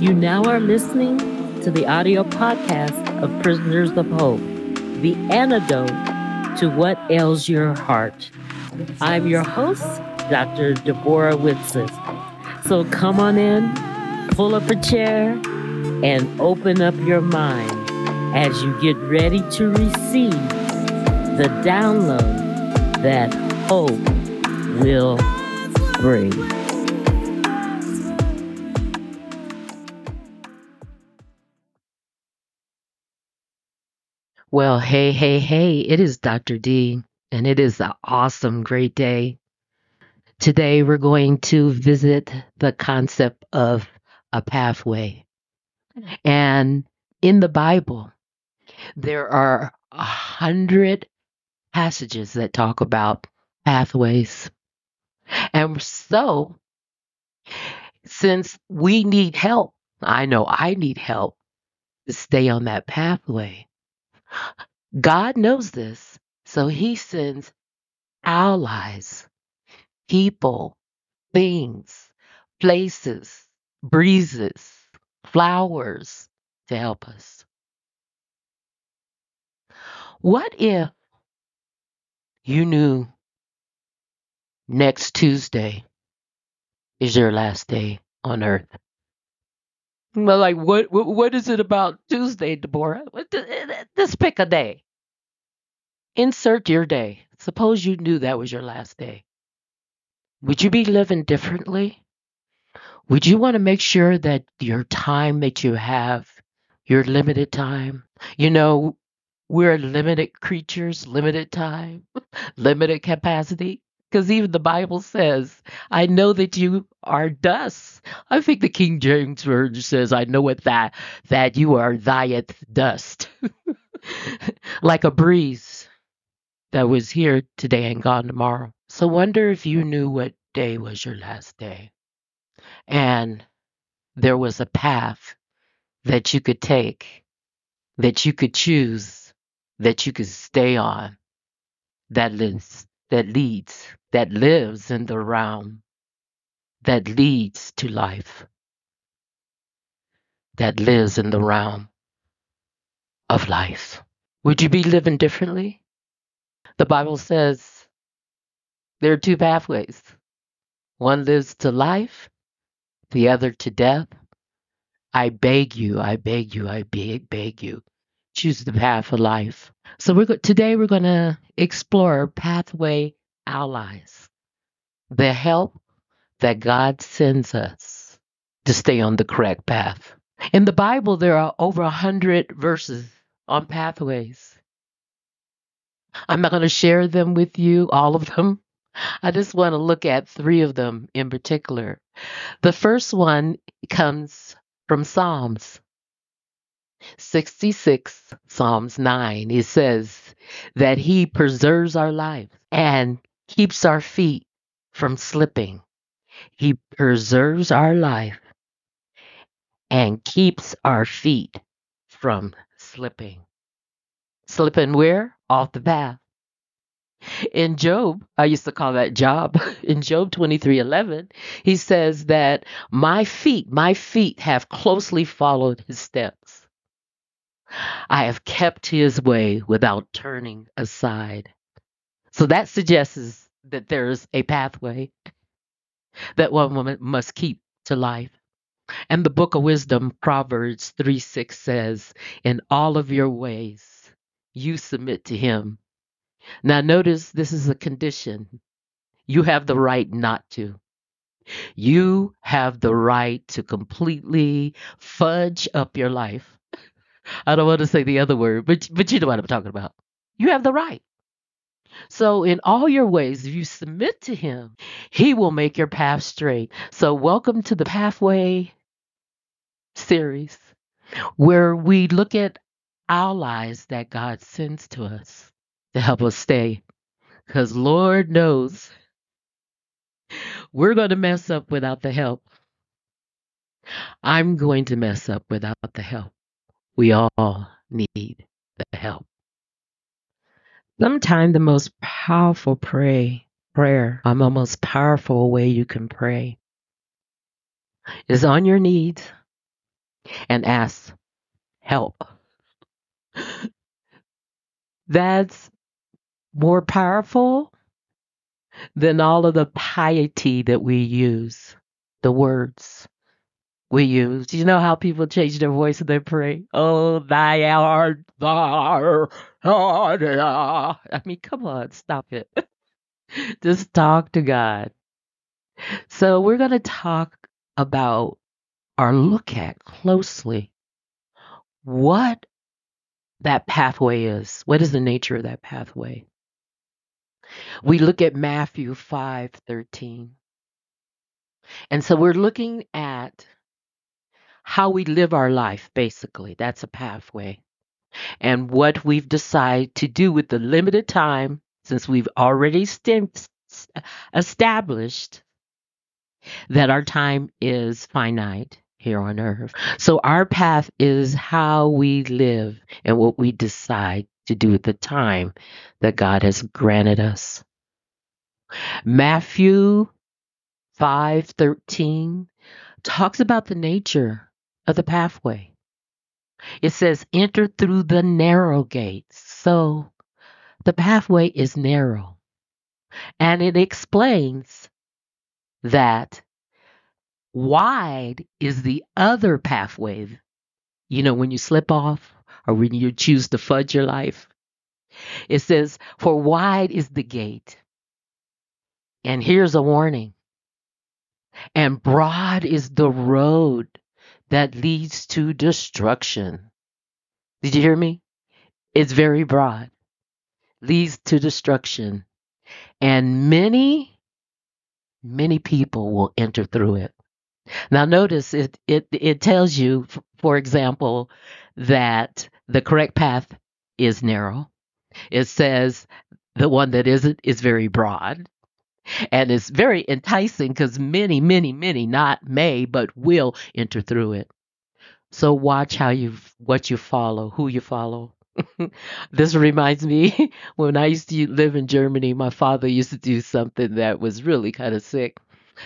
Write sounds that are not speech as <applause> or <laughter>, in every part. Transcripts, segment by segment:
You now are listening to the audio podcast of Prisoners of Hope, the antidote to what ails your heart. I'm your host, Dr. Debbora Whitson. So come on in, pull up a chair, and open up your mind as you get ready to receive the download that hope will bring. Well, hey, hey, hey, it is Dr. D, and it is an awesome, great day. Today, we're going to visit the concept of a pathway. And in the Bible, there are a hundred passages that talk about pathways. And so, since we need help, I know I need help to stay on that pathway. God knows this, so He sends allies, people, things, places, breezes, flowers to help us. What if you knew next Tuesday is your last day on earth? Well, like what? What, what is it about Tuesday, Debbora? Just pick a day. Insert your day. Suppose you knew that was your last day. Would you be living differently? Would you want to make sure that your time that you have, your limited time, you know, we're limited creatures, limited time, <laughs> limited capacity. Because even the Bible says, I know that you are dust. I think the King James Version says, I know it that that you are thyeth dust. <laughs> like a breeze that was here today and gone tomorrow. So wonder if you knew what day was your last day. And there was a path that you could take, that you could choose that you could stay on that lives that leads that lives in the realm that leads to life that lives in the realm of life. Would you be living differently? The bible says there are two pathways. One lives to life the other to death. I beg you i beg you i beg beg you choose the path of life. So we're go- today we're going to explore pathway allies, the help that God sends us to stay on the correct path. In the Bible, there are over a hundred verses on pathways. I'm not going to share them with you, all of them. I just want to look at three of them in particular. The first one comes from Psalms. 66, Psalms 9, it says that He preserves our life and keeps our feet from slipping. He preserves our life and keeps our feet from slipping. Slipping where? Off the path. In Job, I used to call that job. <laughs> In Job 23:11, he says that my feet, my feet have closely followed his steps. I have kept his way without turning aside. So that suggests that there's a pathway that one woman must keep to life. And the book of wisdom, Proverbs 3 6 says, In all of your ways, you submit to him. Now, notice this is a condition. You have the right not to. You have the right to completely fudge up your life I don't want to say the other word, but but you know what I'm talking about. You have the right. So in all your ways, if you submit to him, he will make your path straight. So welcome to the Pathway series where we look at allies that God sends to us to help us stay. Because Lord knows we're going to mess up without the help. I'm going to mess up without the help. We all need the help. Sometimes the most powerful pray, prayer, or the most powerful way you can pray is on your knees and ask help. <gasps> That's more powerful than all of the piety that we use, the words we use. You know how people change their voice when they pray? Oh, thy art thou. I mean, come on, stop it. <laughs> Just talk to God. So we're going to talk about or look at closely what that pathway is. What is the nature of that pathway? We look at Matthew 5:13. And so we're looking at how we live our life basically. That's a pathway. And what we've decided to do with the limited time since we've already stem- established that our time is finite here on earth. So our path is how we live and what we decide to do with the time that God has granted us. Matthew 5:13 talks about the nature of the pathway. It says enter through the narrow gates. So the pathway is narrow. And it explains that wide is the other pathway. You know, when you slip off or when you choose to fudge your life, it says, For wide is the gate. And here's a warning. And broad is the road that leads to destruction. Did you hear me? It's very broad, leads to destruction. And many, many people will enter through it. Now, notice it, it, it tells you, for example, that the correct path is narrow. It says the one that isn't is very broad. And it's very enticing because many, many, many, not may, but will enter through it. So watch how you, what you follow, who you follow. <laughs> this reminds me <laughs> when I used to live in Germany, my father used to do something that was really kind of sick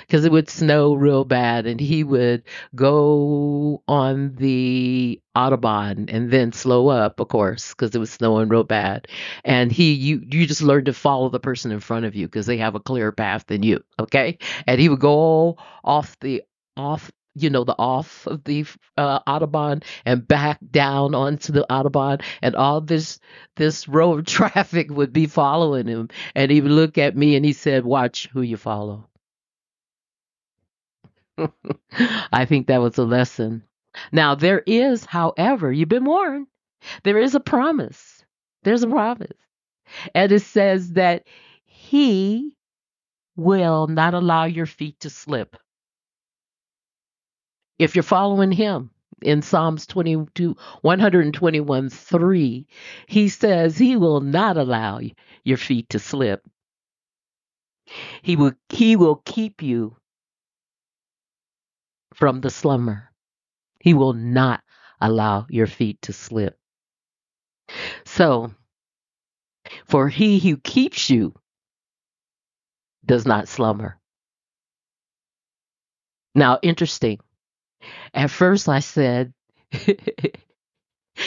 because it would snow real bad and he would go on the autobahn and then slow up of course because it was snowing real bad. And he you you just learn to follow the person in front of you because they have a clearer path than you okay? And he would go off the off you know the off of the uh, autobahn and back down onto the autobahn and all this this row of <laughs> traffic would be following him and he would look at me and he said watch who you follow <laughs> I think that was a lesson. Now, there is, however, you've been warned, there is a promise. There's a promise. And it says that He will not allow your feet to slip. If you're following Him, in Psalms 22, 121 3, he says he will not allow your feet to slip. He will, he will keep you from the slumber. He will not allow your feet to slip. So, for he who keeps you does not slumber. Now, interesting. At first, I said, <laughs>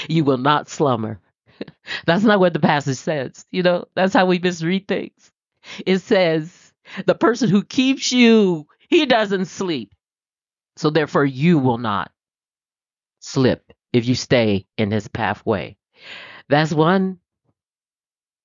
You will not slumber. <laughs> That's not what the passage says. You know, that's how we misread things. It says, The person who keeps you, he doesn't sleep. So therefore, you will not slip if you stay in his pathway. That's one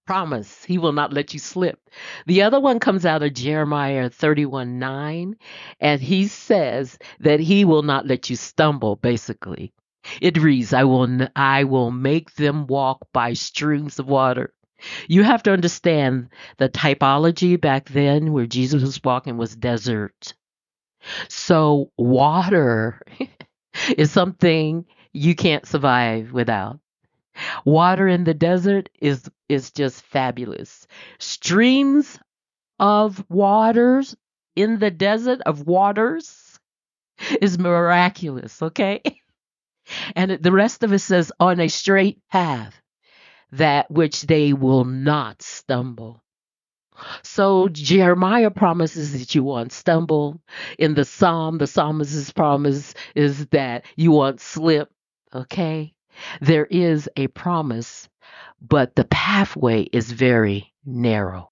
promise. He will not let you slip. The other one comes out of Jeremiah 31 9, and he says that he will not let you stumble, basically. It reads, I will, I will make them walk by streams of water. You have to understand the typology back then where Jesus was walking was desert. So water <laughs> is something you can't survive without. Water in the desert is is just fabulous. Streams of waters in the desert of waters is miraculous, okay? <laughs> And the rest of it says on a straight path that which they will not stumble. So Jeremiah promises that you won't stumble. In the Psalm, the psalmist's promise is that you won't slip. Okay? There is a promise, but the pathway is very narrow.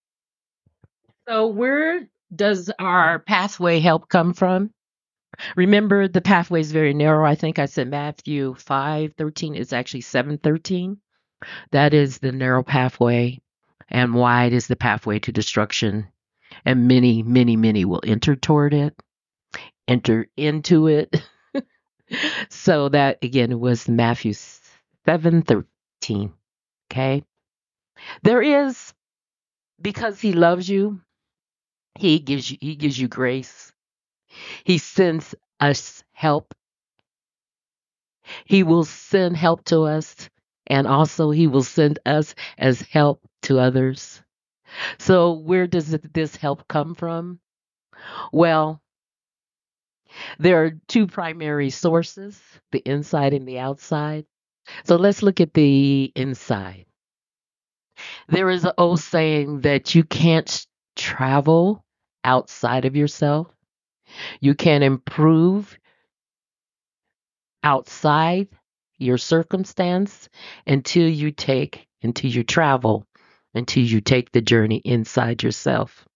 So where does our pathway help come from? Remember the pathway is very narrow. I think I said Matthew 5:13 is actually 7:13. That is the narrow pathway and wide is the pathway to destruction. And many, many, many will enter toward it, enter into it. <laughs> so that again was Matthew 7:13. Okay? There is because he loves you, he gives you he gives you grace. He sends us help. He will send help to us and also he will send us as help to others. So where does this help come from? Well, there are two primary sources, the inside and the outside. So let's look at the inside. There is an old saying that you can't travel outside of yourself. You can improve outside your circumstance until you take, until you travel, until you take the journey inside yourself.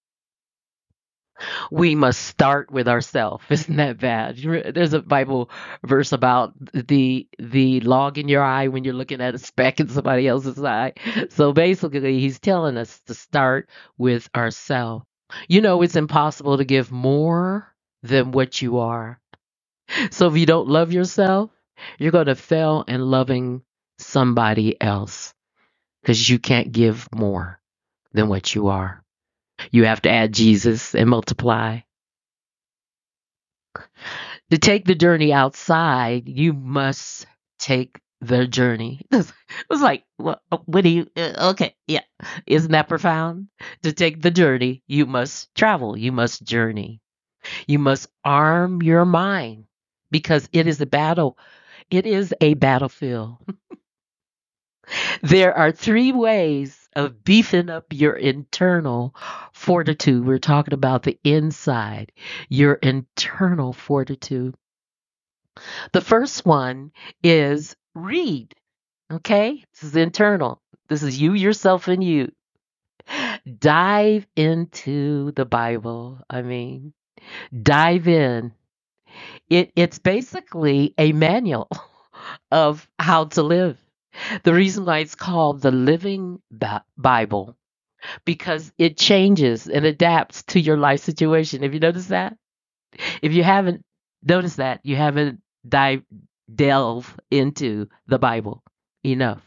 We must start with ourselves. <laughs> Isn't that bad? There's a Bible verse about the the log in your eye when you're looking at a speck in somebody else's eye. So basically, he's telling us to start with ourselves. You know, it's impossible to give more than what you are. So if you don't love yourself, you're going to fail in loving somebody else because you can't give more than what you are. You have to add Jesus and multiply. To take the journey outside, you must take the journey. <laughs> It was like, what, what do you, uh, okay, yeah. Isn't that profound? To take the journey, you must travel, you must journey. You must arm your mind because it is a battle. It is a battlefield. <laughs> There are three ways of beefing up your internal fortitude. We're talking about the inside, your internal fortitude. The first one is read. Okay? This is internal. This is you, yourself, and you. Dive into the Bible. I mean, dive in. It, it's basically a manual <laughs> of how to live. The reason why it's called the Living Bible because it changes and adapts to your life situation. Have you noticed that? If you haven't noticed that, you haven't dive delve into the Bible enough.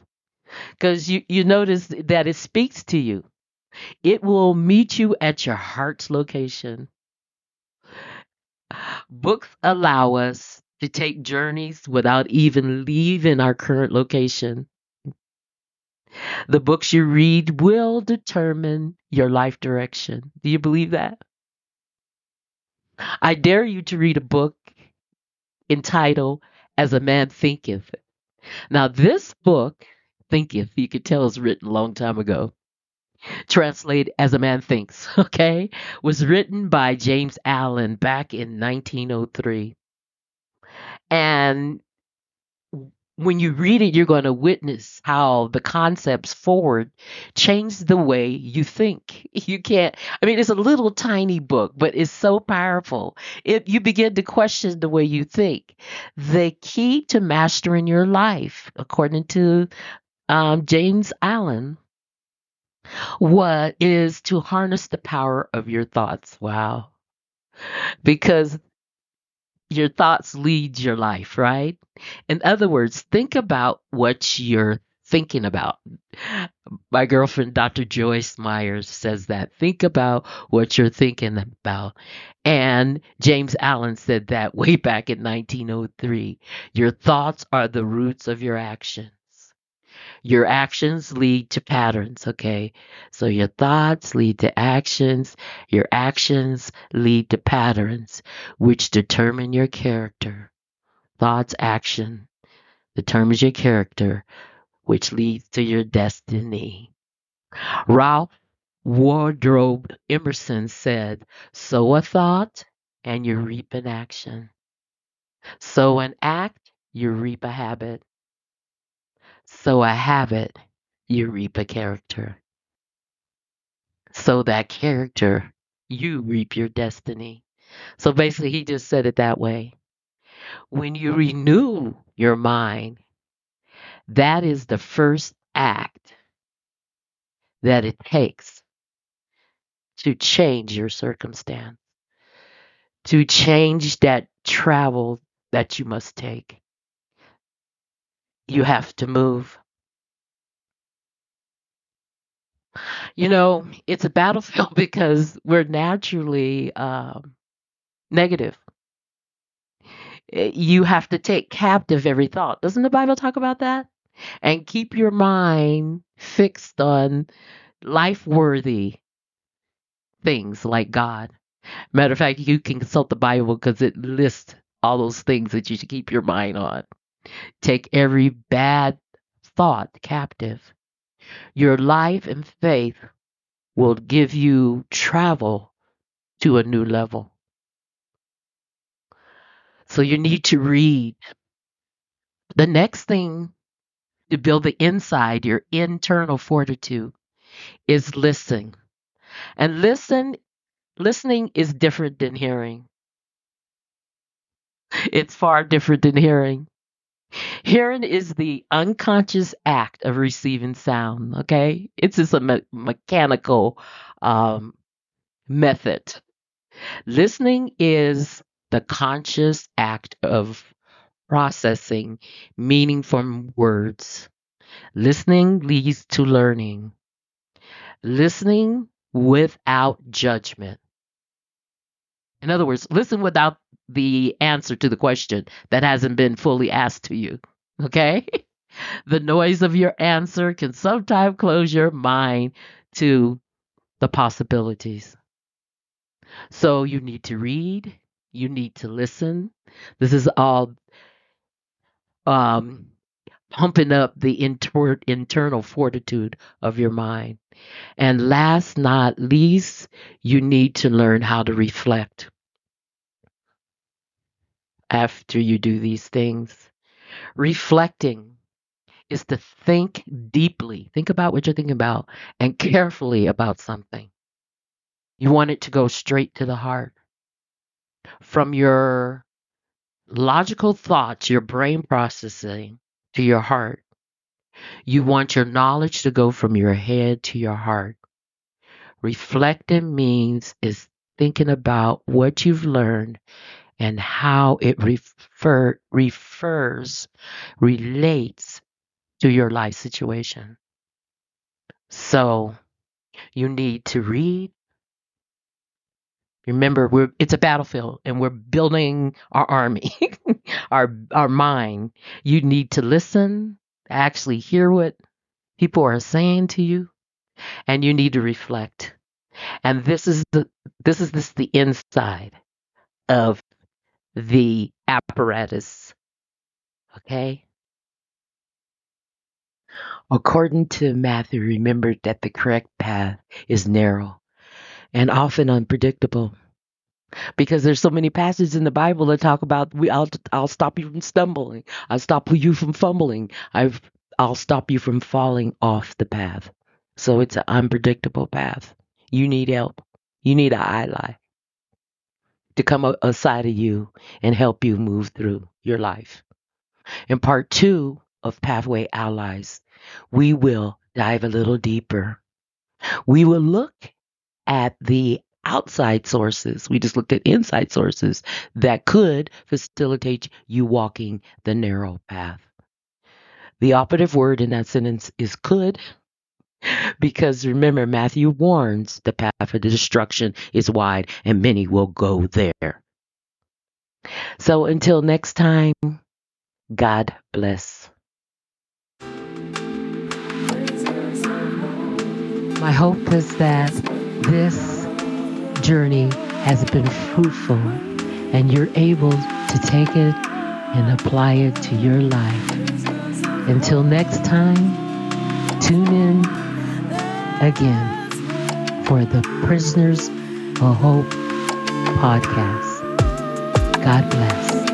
Because you, you notice that it speaks to you. It will meet you at your heart's location. Books allow us to take journeys without even leaving our current location. The books you read will determine your life direction. Do you believe that? I dare you to read a book entitled As a Man Thinketh. Now, this book, Thinketh, you could tell is written a long time ago. Translate As a Man Thinks, <laughs> okay? Was written by James Allen back in 1903. And when you read it, you're going to witness how the concepts forward change the way you think. <laughs> You can't, I mean, it's a little tiny book, but it's so powerful. If you begin to question the way you think, the key to mastering your life, according to um, James Allen, what is to harness the power of your thoughts. Wow. Because your thoughts lead your life, right? In other words, think about what you're thinking about. My girlfriend, Dr. Joyce Meyers, says that. Think about what you're thinking about. And James Allen said that way back in 1903. Your thoughts are the roots of your action. Your actions lead to patterns, okay? So your thoughts lead to actions, your actions lead to patterns, which determine your character. Thoughts, action determines your character, which leads to your destiny. Ralph Waldo Emerson said, Sow a thought and you reap an action. Sow an act, you reap a habit. Sow a habit, you reap a character. So that character, you reap your destiny. So basically, he just said it that way. When you renew your mind, that is the first act that it takes to change your circumstance, to change that travel that you must take. You have to move. You know, it's a battlefield <laughs> because we're naturally um, negative. Eh, You have to take captive every thought. Doesn't the Bible talk about that? And keep your mind fixed on life worthy things like God. Matter of fact, you can consult the Bible because it lists all those things that you should keep your mind on. Take every bad thought captive. Your life and faith will give you travel to a new level. So you need to read. The next thing to build the inside, your internal fortitude, is listening. And listen, listening is different than hearing. It's far different than hearing. Hearing is the unconscious act of receiving sound. Okay, it's just a me- mechanical um, method. Listening is the conscious act of processing meaning from words. Listening leads to learning. Listening without judgment. In other words, listen without the answer to the question that hasn't been fully asked to you. Okay? <laughs> The noise of your answer can sometimes close your mind to the possibilities. So you need to read, you need to listen. This is all um, pumping up the inter- internal fortitude of your mind. And last not least, you need to learn how to reflect after you do these things. Reflecting is to think deeply, think about what you're thinking about, and <laughs> carefully about something. You want it to go straight to the heart. From your logical thoughts, your brain processing to your heart. You want your knowledge to go from your head to your heart. Reflecting means is thinking about what you've learned and how it refer, refers, relates to your life situation. So you need to read. Remember, we're it's a battlefield and we're building our army, <laughs> our our mind. You need to listen, actually hear what people are saying to you, and you need to reflect. And this is the this is this the inside of the apparatus. Okay? According to Matthew, remember that the correct path is narrow and often unpredictable. Because there's so many passages in the Bible that talk about we I'll I'll stop you from stumbling. I'll stop you from fumbling. I've I'll stop you from falling off the path. So it's an unpredictable path. You need help. You need an ally to come a- aside of you and help you move through your life. In part two of Pathway Allies, we will dive a little deeper. We will look at the outside sources. We just looked at inside sources that could facilitate you walking the narrow path. The operative word in that sentence is could, <laughs> because remember, Matthew warns the path of destruction is wide and many will go there. So until next time, God bless. My hope is that this journey has been fruitful and you're able to take it and apply it to your life. Until next time, tune in again for the Prisoners of Hope podcast. God bless.